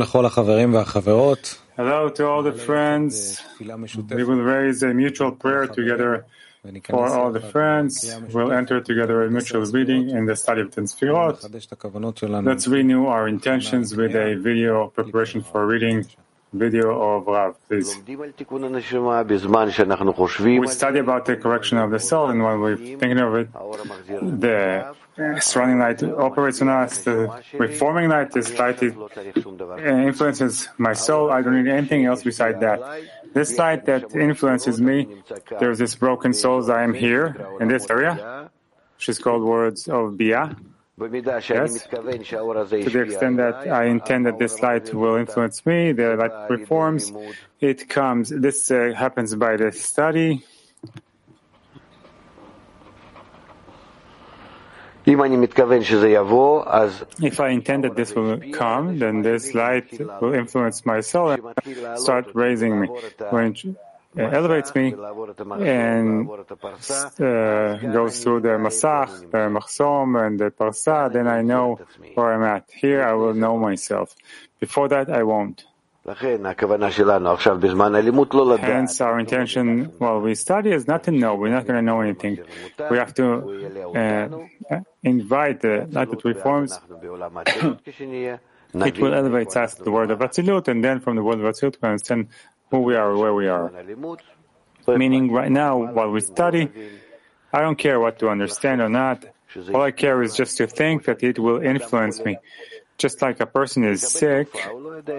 לכל החברים והחברות. Hello to all the friends. We will raise a mutual prayer together for all the friends. We'll enter together a mutual reading in the study of Ten Sfirot. Let's renew our intentions with a video preparation for reading video of Rav, please. We study about the correction of the soul, and while we're thinking of it, the surrounding light operates on us, the reforming light, this light uh, influences my soul. I don't need anything else beside that. This light that influences me, there's this broken souls. I am here in this area, which is called words of Bia. Yes. To the extent that I intend that this light will influence me, the light reforms. It comes. This uh, happens by the study. If I intend that this will come, then this light will influence my soul and start raising me. When elevates me and uh, goes through the masach, the machsom, and the parsa, then I know where I'm at. Here I will know myself. Before that, I won't. Hence, our intention while we study is not to know. We're not going to know anything. We have to uh, invite the light that reforms. it will elevate us to the world of Atzilut, and then from the world of Atzilut, we understand who we are, where we are. Meaning, right now, while we study, I don't care what to understand or not. All I care is just to think that it will influence me. Just like a person is sick,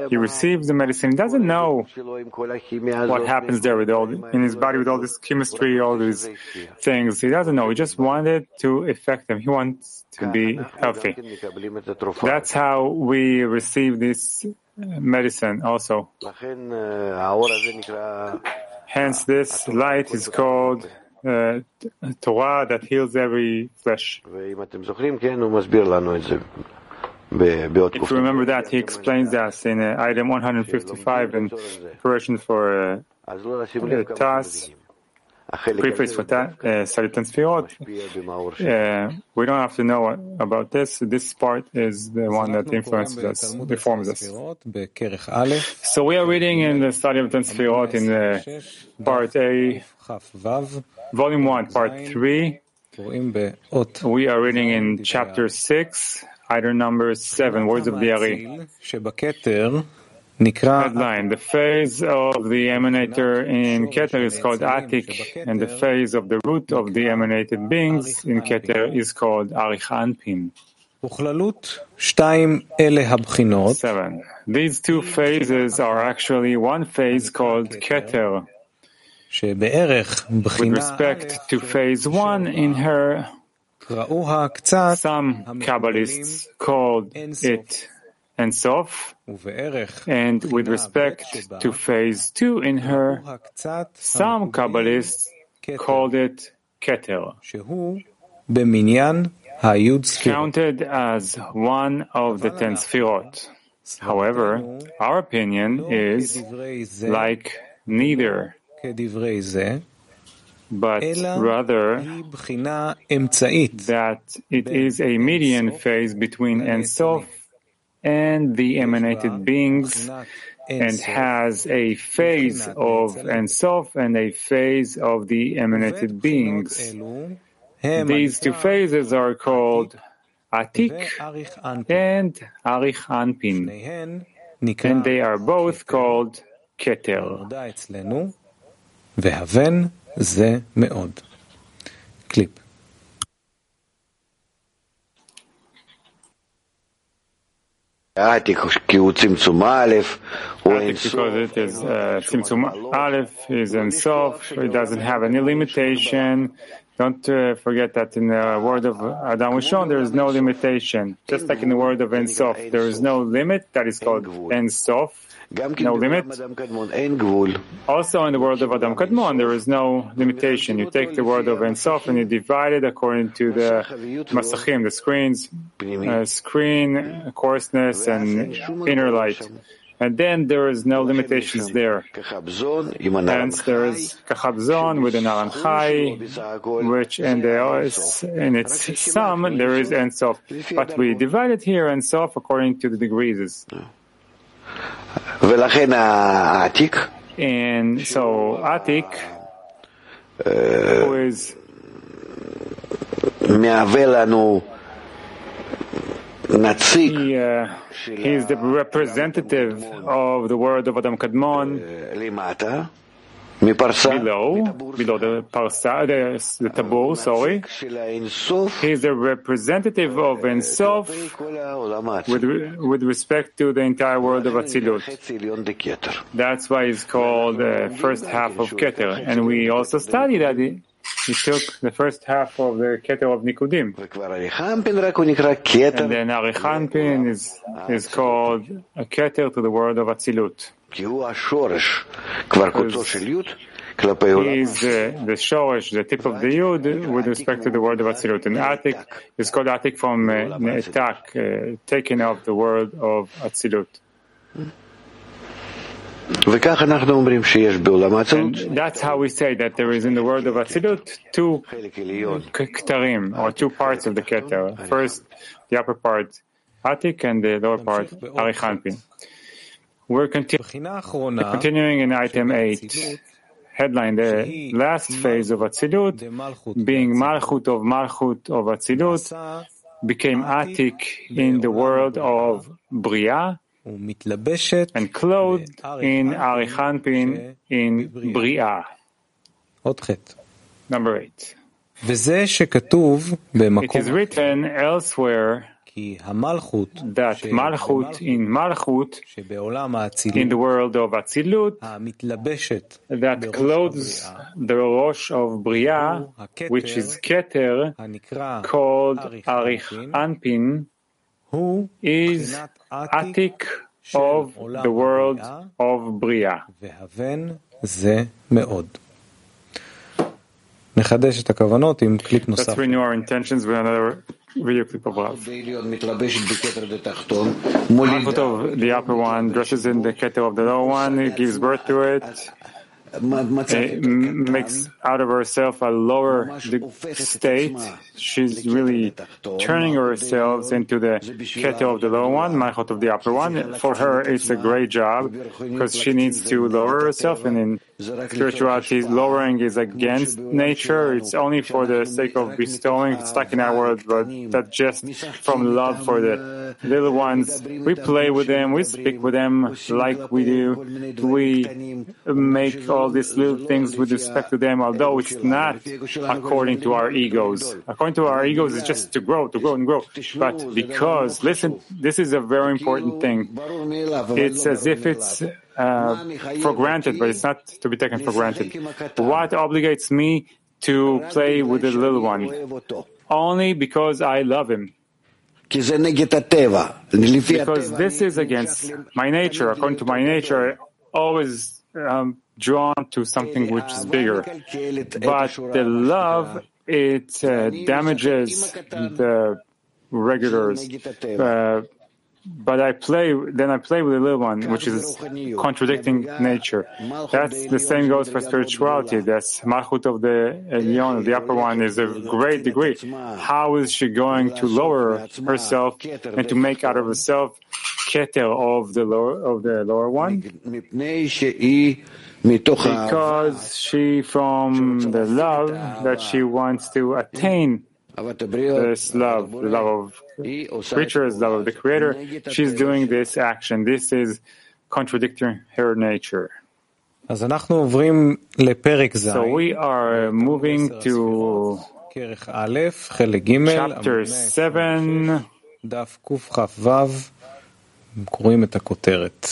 he receives the medicine, he doesn't know what happens there with all in his body with all this chemistry, all these things. He doesn't know. He just wanted to affect them. He wants to be healthy. That's how we receive this medicine also. Hence, this light is called uh, Torah that heals every flesh. If you remember that, he explains that in uh, item 155 in preparation for uh, uh, TAS, preface for that, uh, Salitan Sfirot. Uh, we don't have to know about this. This part is the one that influences us, reforms us. So we are reading in the study of Ten Sfirot in the part A, volume 1, part 3. We are reading in chapter 6, Item number seven, words of the Ari. Headline, the phase of the emanator in Keter is called Atik, and the phase of the root of the emanated beings in Keter is called Arich Anpin. Seven. These two phases are actually one phase called Keter. With respect to phase one in her, some Kabbalists called it Ein Sof, and with respect to phase two in her, some Kabbalists called it Keter, counted as one of the ten Sfirot. However, our opinion is like neither. but rather that it is a median phase between Ein Sof and the emanated beings and has a phase of Ein Sof and a phase of the emanated beings. These two phases are called Atik and Arich Anpin, and they are both called Keter. זה because it is uh, Tzimtzum Aleph is Ein Sof, it doesn't have any limitation. Don't uh, forget that in the word of Adam Rishon there is no limitation. Just like in the word of En Sof, there is no limit. That is called En Sof no limit. Also, in the world of Adam Kadmon, there is no limitation. You take the word of Ein Sof and you divide it according to the masachim, the screens, uh, screen, coarseness, and inner light. And then there is no limitations there. Hence, there is Kachabzon with an Aran which in, the, in its sum there is Ein Sof. But we divide it here Ein Sof according to the degrees. ולכן העתיק, And so Atik, who is מהווה לנו נציג he, uh, he is the representative of the word of Adam Kadmon אה, למטה, מפרסה, below, below the parsa, the, the tabur, sorry. He is the representative of Ein Sof with, with respect to the entire world of Atzilut. That's why it's called the first half of Keter. And we also study that he took the first half of the Keter of Nikudim. And then Arichanpin is, is called a Keter to the world of Atzilut is the, the shoresh, the tip of the yud, with respect to the word of Atzilut. And Atik is called Atik from uh, Ne'etak, uh, taken off the word of Atzilut. And that's how we say that there is in the world of Atzilut two ketarim, or two parts of the keter. First, the upper part, Atik, and the lower part, Arichanpin. We're continuing in item 8, headline the last phase of Atzilut, being Malchut of Malchut of Atzilut, became Atik in the world of Bria and clothed in Arichanpin in Bria. Number 8. It is written elsewhere that Malchut in Malchut, in the world of Atzilut, that clothes the Rosh of Bria, which is Keter, called Arich Anpin, is Atik of the world of Bria. Let's renew our intentions with another Video clip above. The upper one dresses in the kettle of the lower one, it gives birth to it. It makes out of herself a lower state. She's really turning herself into the kettle of the lower one, machot of the upper one. For her, it's a great job because she needs to lower herself and in Spirituality lowering is against nature. It's only for the sake of bestowing stuck in our world, but that just from love for the little ones. We play with them, we speak with them like we do. We make all these little things with respect to them, although it's not according to our egos. According to our egos, it's just to grow, to grow and grow. But because, listen, this is a very important thing. It's as if it's uh, for granted, but it's not to be taken for granted. What obligates me to play with the little one? Only because I love him. Because this is against my nature. According to my nature, I always um, drawn to something which is bigger. But the love, it uh, damages the regulars. Uh, but I play, then I play with the little one, which is contradicting nature. That's the same goes for spirituality. That's Mahut of the uh, Elyon, the upper one, is a great degree. How is she going to lower herself and to make out of herself keter of the lower of the lower one? Because she, from the love that she wants to attain אהבת הבריות, this love, the love of היא עושה creatures, love of the Creator, נגד she's הטבע doing שלה. this action. This is contradicting her nature. אז אנחנו עוברים לפרק ז', So we are moving to כרך א', חלק ג', chapter 7, דף קכ"ו, קוראים את הכותרת.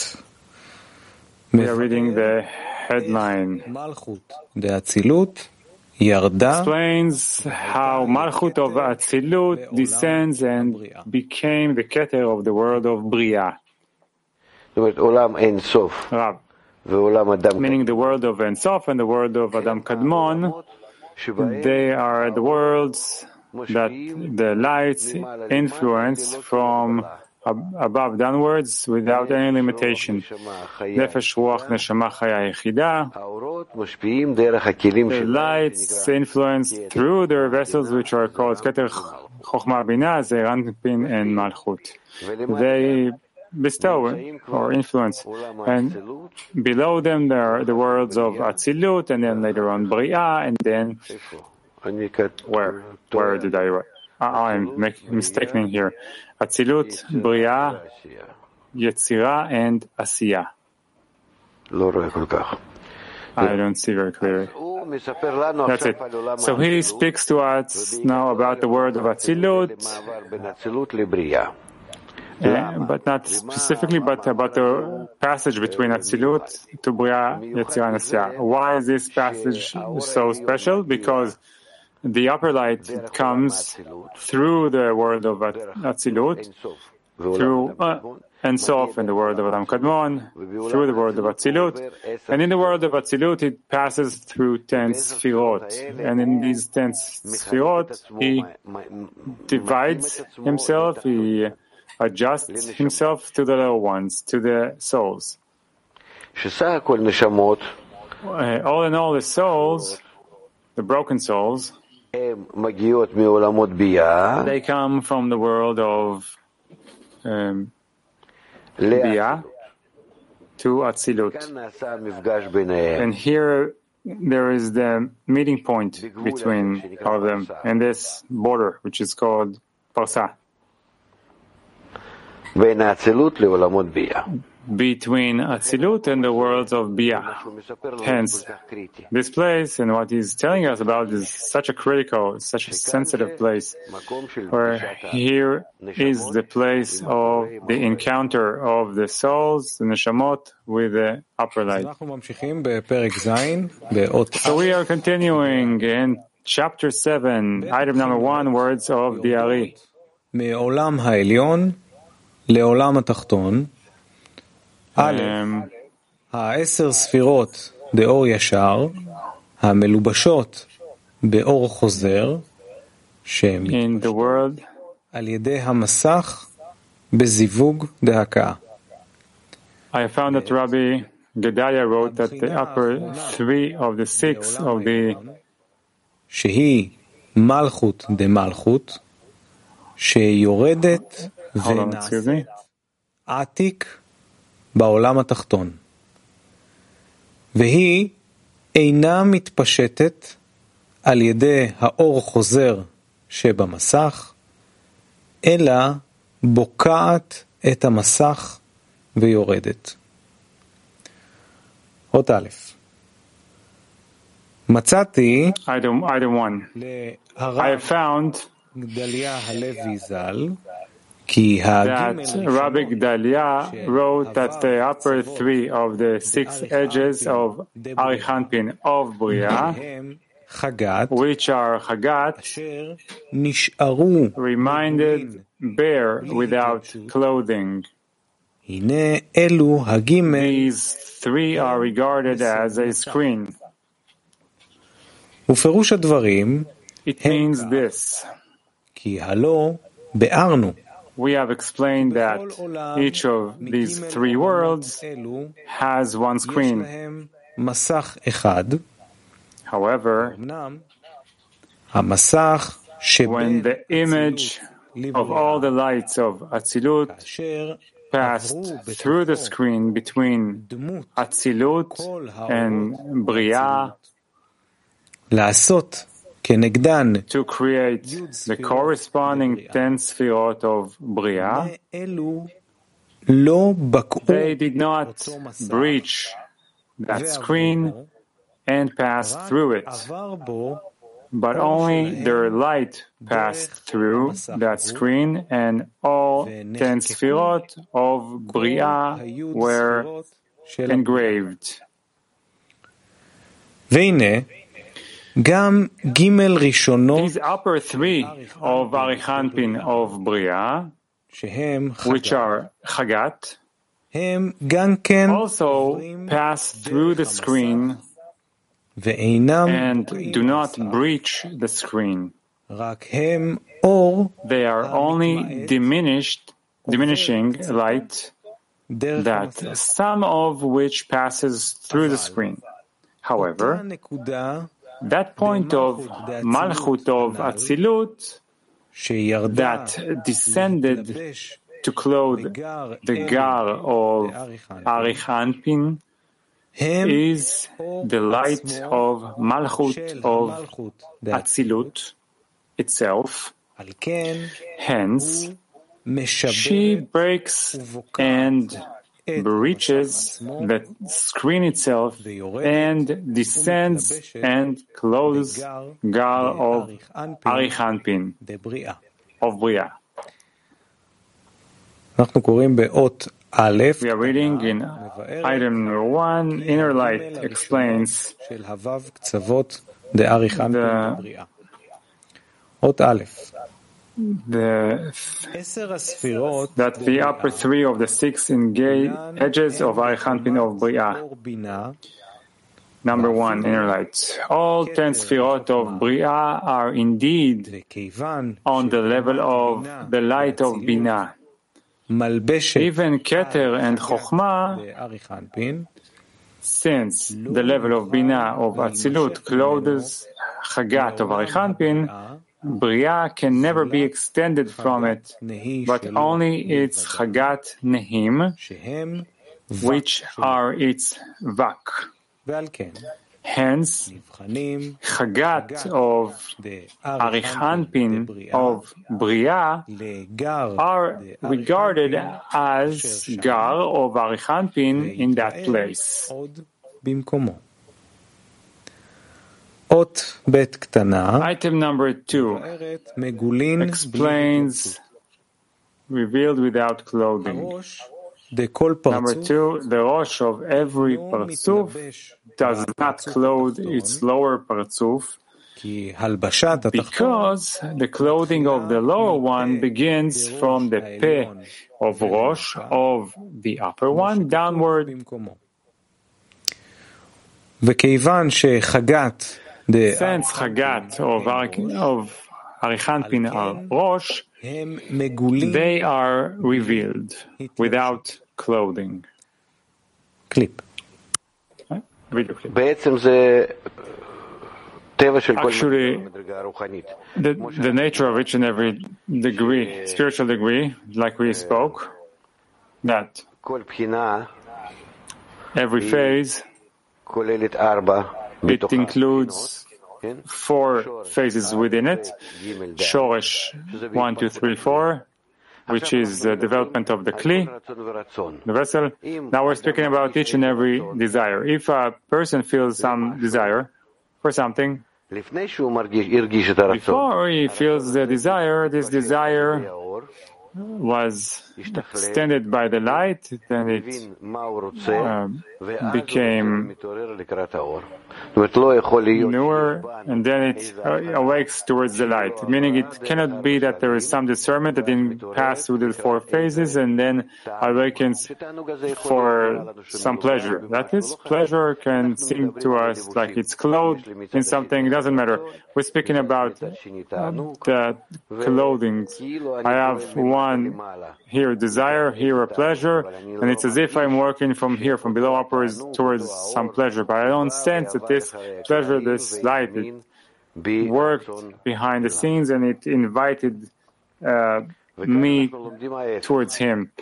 we are reading the headline. מלכות דאצילות ירדה explains how Malchut of Atzilut descends and became the Keter of the world of Bria. Meaning the world of Ensof and the world of Adam Kadmon, they are the worlds that the lights influence from above downwards without any limitation. Nefesh Ruach Neshama Chaya Yechida. The lights influence through their vessels which are called Keter Chochma Bina, Zeir Anpin and Malchut. They bestow or influence. And below them there are the worlds of Atzilut and then later on Bria and then where, where did I write? I'm making mistaking here. Atzilut, Bria, Yetzira, and Asiya. I don't see very clearly. That's it. So he speaks to us now about the word of Atzilut, uh, but not specifically, but about the passage between Atzilut to Bria, Yetzirah, and Asiya. Why is this passage so special? Because the upper light comes through the world of Atzilut, through uh, Ein Sof in the world of Adam Kadmon, through the world of Atzilut, and in the world of Atzilut it passes through ten Sfirot, and in these ten Sfirot he divides himself, he adjusts himself to the lower ones, to the souls. Uh, all in all, the souls, the broken souls, they come from the world of um, Bia to Atzilut. And here there is the meeting point between all of them and this border, which is called Parsa between Atzilut and the worlds of Bia. Hence, this place and what he's telling us about is such a critical, such a sensitive place, where here is the place of the encounter of the souls, in the neshamot, with the upper light. So we are continuing in chapter 7, item number 1, words of the Ari. א', העשר ספירות באור ישר, המלובשות באור חוזר, שמתפשטות על ידי המסך בזיווג דהקה. I found that Rabbi Gedalia wrote that the upper three of the six of the שהיא מלכות דמלכות, שיורדת ונעשית עתיק בעולם התחתון. והיא אינה מתפשטת על ידי האור חוזר שבמסך, אלא בוקעת את המסך ויורדת. אות א', מצאתי להרב גדליה הלוי ז"ל that Rabbi Gedalia wrote that the upper three of the six edges of Arichanpin of Bria, which are Chagat, reminded bare without clothing. These three are regarded as a screen. It means this. We have explained that each of these three worlds has one screen. However, when the image of all the lights of Atzilut passed through the screen between Atzilut and Bria, to create the corresponding ten sfirot of Bria, they did not breach that screen and pass through it, but only their light passed through that screen, and all ten sfirot of Bria were engraved. These upper three of Arichanpin of Bria, which are Chagat, also pass through the screen and do not breach the screen. They are only diminished, diminishing light that some of which passes through the screen. However, that point of Malchut of Atzilut that descended to clothe the gar of Arichanpin is the light of Malchut of Atzilut itself. Hence, she breaks and breaches the screen itself and descends and closes Gar of Arichanpin of Bria. We are reading in item number one, Inner Light explains the the, that the upper three of the six engage, edges of Arichanpin of Bria. Number one, inner light. All ten sfirot of Bria are indeed on the level of the light of Bina. Even Keter and Chokhmah, since the level of Bina of Atzilut clothes Chagat of Arichanpin, Bria can never be extended from it, but only its Chagat Nehim, which are its Vak. Hence, Chagat of Arichanpin of Bria are regarded as Gar of Arichanpin in that place. Item number two. explains revealed without clothing. Number two, the Rosh of every Parzuf does not clothe its lower Parzuf because the clothing of the lower one begins from the Peh of Rosh of the upper one downward. Since uh, Hagat of, of Arichan al Rosh, they are revealed without clothing. Clip. Video clip. Actually, the, the nature of each and every degree, spiritual degree, like we spoke, that every phase it includes four phases within it. Shoresh, one, two, three, four, which is the development of the Kli, the vessel. Now we're speaking about each and every desire. If a person feels some desire for something, before he feels the desire, this desire was extended by the light, then it uh, became newer, and then it uh, awakes towards the light. Meaning, it cannot be that there is some discernment that didn't pass through the four phases and then awakens for some pleasure. That is, pleasure can seem to us like it's clothed in something. It doesn't matter. We're speaking about uh, the clothing. I have one here desire, here a pleasure, and it's as if I'm working from here, from below upwards towards some pleasure. But I don't sense that this pleasure, this light, it worked behind the scenes and it invited uh, me towards him.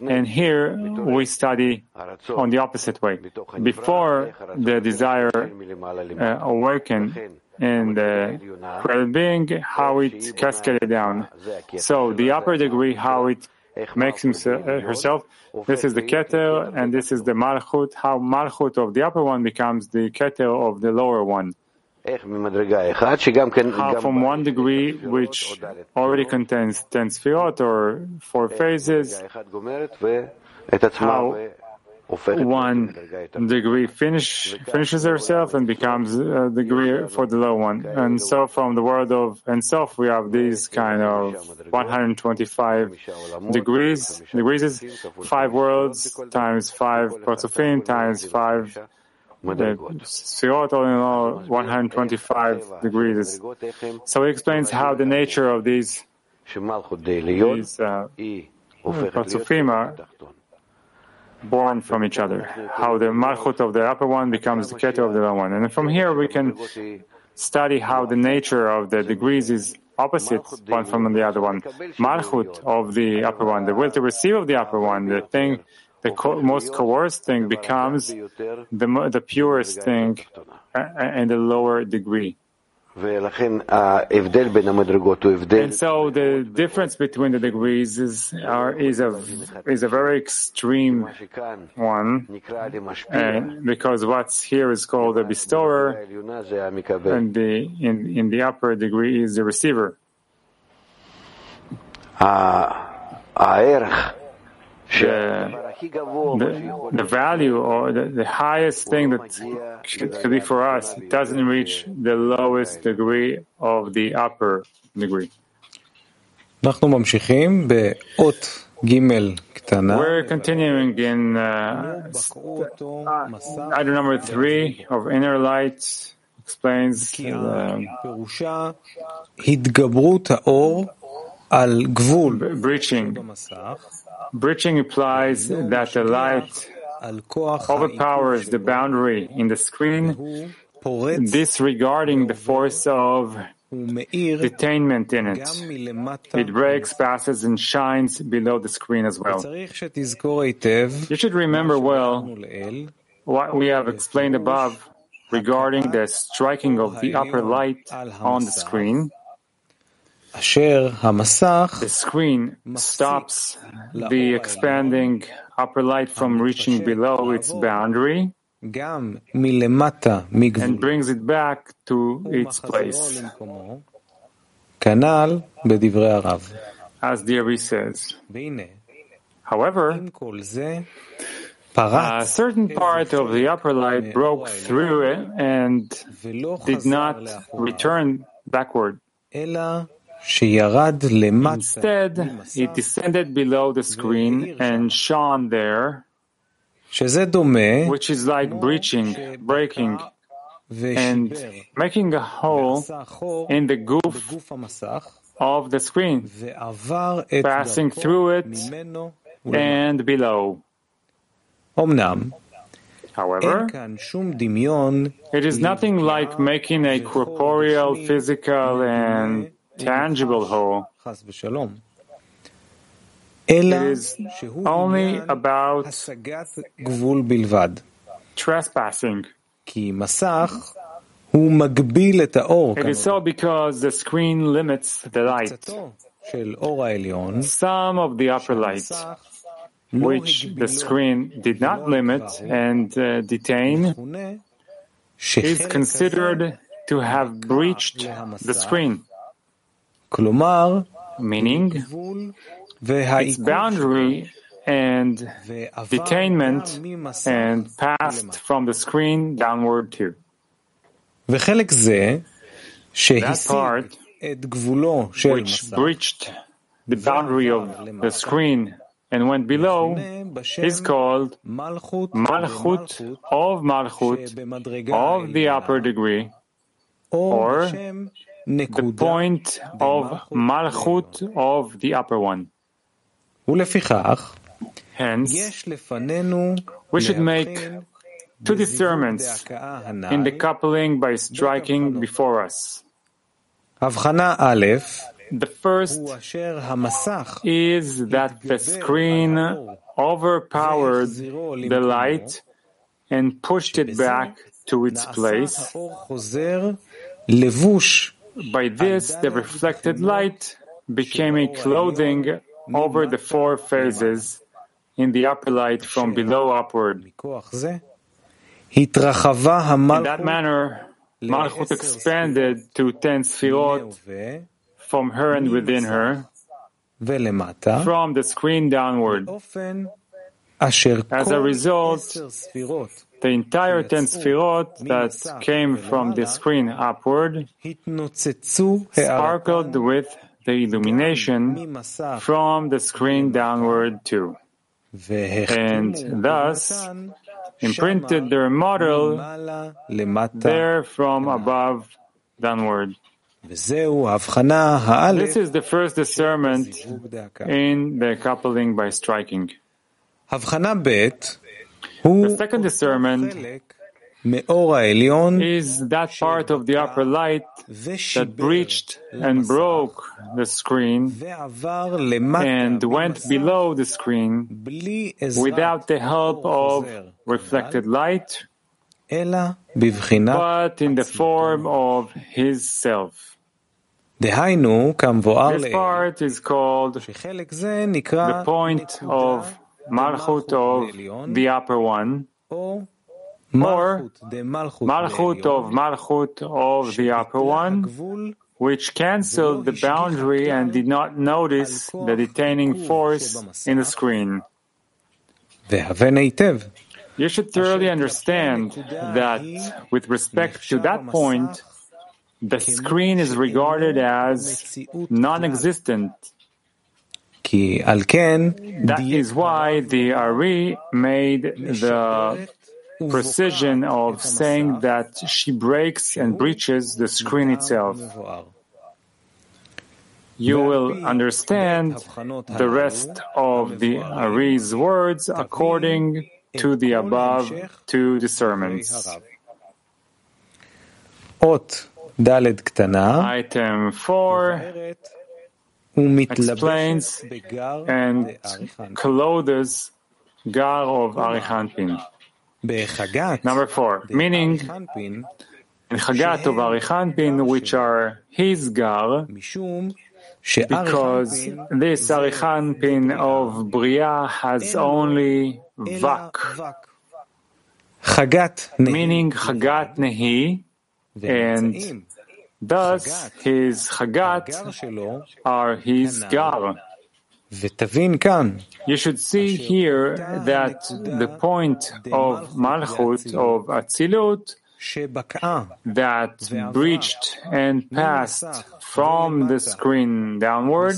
And here we study on the opposite way. Before the desire uh, and uh, in the well-being, how it cascaded down. So the upper degree, how it makes himself, uh, herself. This is the ketel, and this is the Malchut. How Malchut of the upper one becomes the ketel of the lower one. How from one degree, which already contains ten sfirot or four phases, how one degree finish, finishes herself and becomes a degree for the low one. And so from the world of Ein Sof, we have these kind of 125 degrees, degrees, five worlds times five partzufim times five. Sfirot all in all, 125 degrees. So he explains how the nature of these, these uh, born from each other, how the malchut of the upper one becomes the keter of the lower one. And from here we can study how the nature of the degrees is opposite one from the other one. Malchut of the upper one, the will to receive of the upper one, the thing, the co- most coerced thing becomes the, the purest thing uh, uh, in the lower degree. And so the difference between the degrees is, are, is, a, is a very extreme one, and because what's here is called a bestower, and the, in, in the upper degree is the receiver. The, הדבר הכי גבוה, מה שיכול the, the value or the, the highest thing that could, could be for us doesn't reach the lowest degree of the upper degree. אנחנו ממשיכים באות ג' קטנה. We're continuing in uh, בקעו אותו מסך item number three of inner light explains uh, פירושה התגברות האור על גבול breaching. Breaching implies that the light overpowers the boundary in the screen, disregarding the force of detainment in it. It breaks, passes, and shines below the screen as well. You should remember well what we have explained above regarding the striking of the upper light on the screen the screen stops the expanding upper light from reaching below its boundary and brings it back to its place. As the says. However, a certain part of the upper light broke through it and did not return backward. Instead, he descended below the screen and shone there, which is like breaching, breaking, and making a hole in the guf of the screen, passing through it and below. However, it is nothing like making a corporeal, physical, and tangible hole. It is only about trespassing. It is so because the screen limits the light. Some of the upper light, which the screen did not limit and uh, detain, is considered to have breached the screen meaning its boundary and detainment and passed from the screen downward too. That part which breached the boundary of the screen and went below is called Malchut of Malchut of the upper degree or the point of Malchut of the upper one. Hence, we should make two discernments in the coupling by striking before us. The first is that the screen overpowered the light and pushed it back to its place. By this, the reflected light became a clothing over the four phases in the upper light from below upward. In that manner, Malchut expanded to ten sfirot from her and within her, from the screen downward. As a result, the entire ten sefirot that came from the screen upward sparkled with the illumination from the screen downward too, and thus imprinted their model there from above downward. This is the first discernment in the coupling by striking. The second discernment is that part of the upper light that breached and broke the screen and went below the screen without the help of reflected light, but in the form of his self. This part is called the point of Malchut of the upper one, or Malchut of Malchut of the upper one, which cancelled the boundary and did not notice the detaining force in the screen. You should thoroughly understand that with respect to that point, the screen is regarded as non-existent. That is why the Ari made the precision of saying that she breaks and breaches the screen itself. You will understand the rest of the Ari's words according to the above two discernments. Item 4 explains and clothes gar of Arihanpin. Number four, meaning in Chagat of Arihanpin, which are his gar, because this Arihanpin of Bria has only vak, meaning Chagat Nehi, and Thus, his Chagat are his Gar. You should see here that the point of Malchut, of Atzilut, that breached and passed from the screen downward,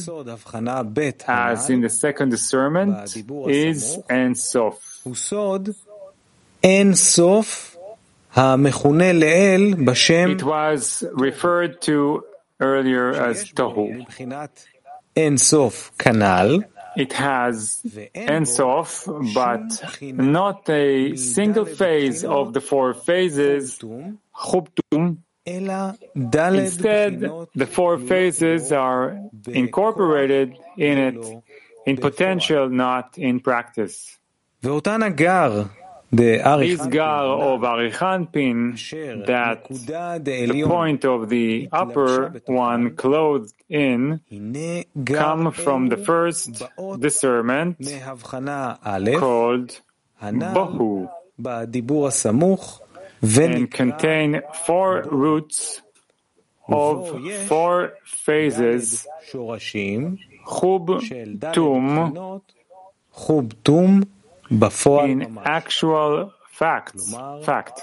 as in the second discernment, is Ensof. Ensof it was referred to earlier as Tohu. It has Ensof, but not a single phase of the four phases, Chuptum. Instead, the four phases are incorporated in it in potential, not in practice. The gar of Arichanpin that the point of the upper one clothed in come from the first discernment called Bohu and contain four roots of four phases. Chub Tum in actual facts, fact,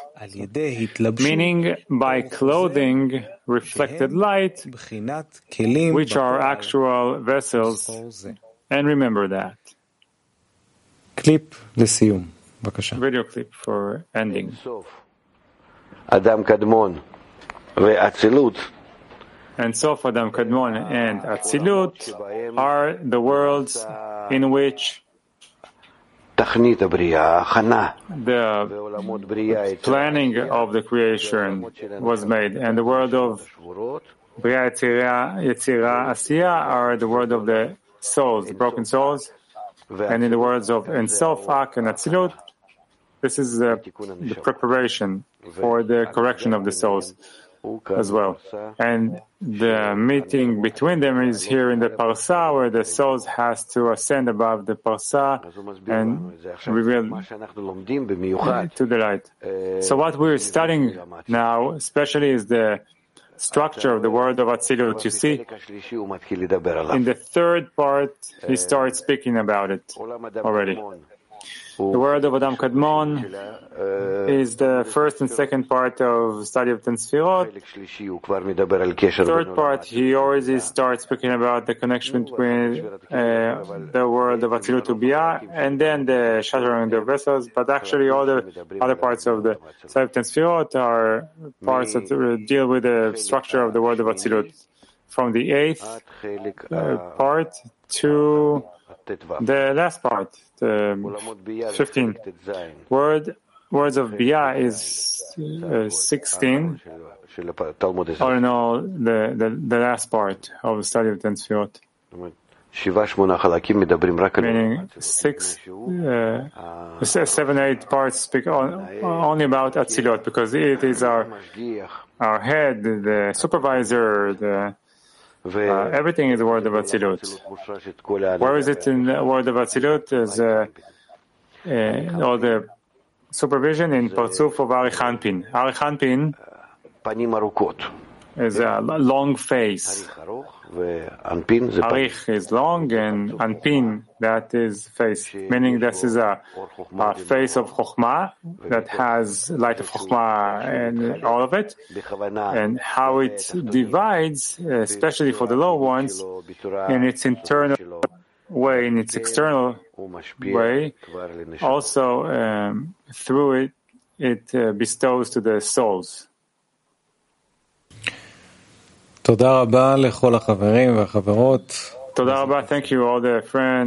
meaning by clothing reflected light, which are actual vessels, and remember that. Clip לסיום, בבקשה. Video clip for ending. אדם קדמון ואצילות Ein Sof Adam Kadmon and Atzilut are the worlds in which the planning of the creation was made, and the word of Bria, Yetzira, Asiya are the word of the souls, the broken souls, and in the words of Ensof, Ak, and Atzilut, this is the preparation for the correction of the souls as well. And the meeting between them is here in the parsa, where the soul has to ascend above the parsa and reveal to the light. So what we're studying now, especially, is the structure of the word of Atzilut. You see, in the third part, he starts speaking about it already. The word of Adam Kadmon is the first and second part of study of Ten Sfirot. Third part, he already starts speaking about the connection between uh, the world of Atzilut to and then the shattering of the vessels. But actually, all the other parts of the study of Ten are parts that deal with the structure of the world of Atzilut. From the eighth uh, part to the last part, the 15, word, words of Bia is uh, 16. All in all, the, the, the last part of the study of Ten Sfirot. Meaning six, uh, seven, eight parts speak on, only about Atzilot because it is our our head, the supervisor, the uh, everything is the word of Atzilut. Where is it in the word of Atzilut? Is uh, uh, all the supervision in Partzuf of Arich Anpin. Arichanpin. Panim is a long face. Arich is long and Anpin, that is face, meaning this is a, a face of Chokhmah that has light of Chokhmah and all of it. And how it divides, especially for the low ones, in its internal way, in its external way, also um, through it, it uh, bestows to the souls. תודה רבה לכל החברים והחברות. תודה רבה, thank you all the friends.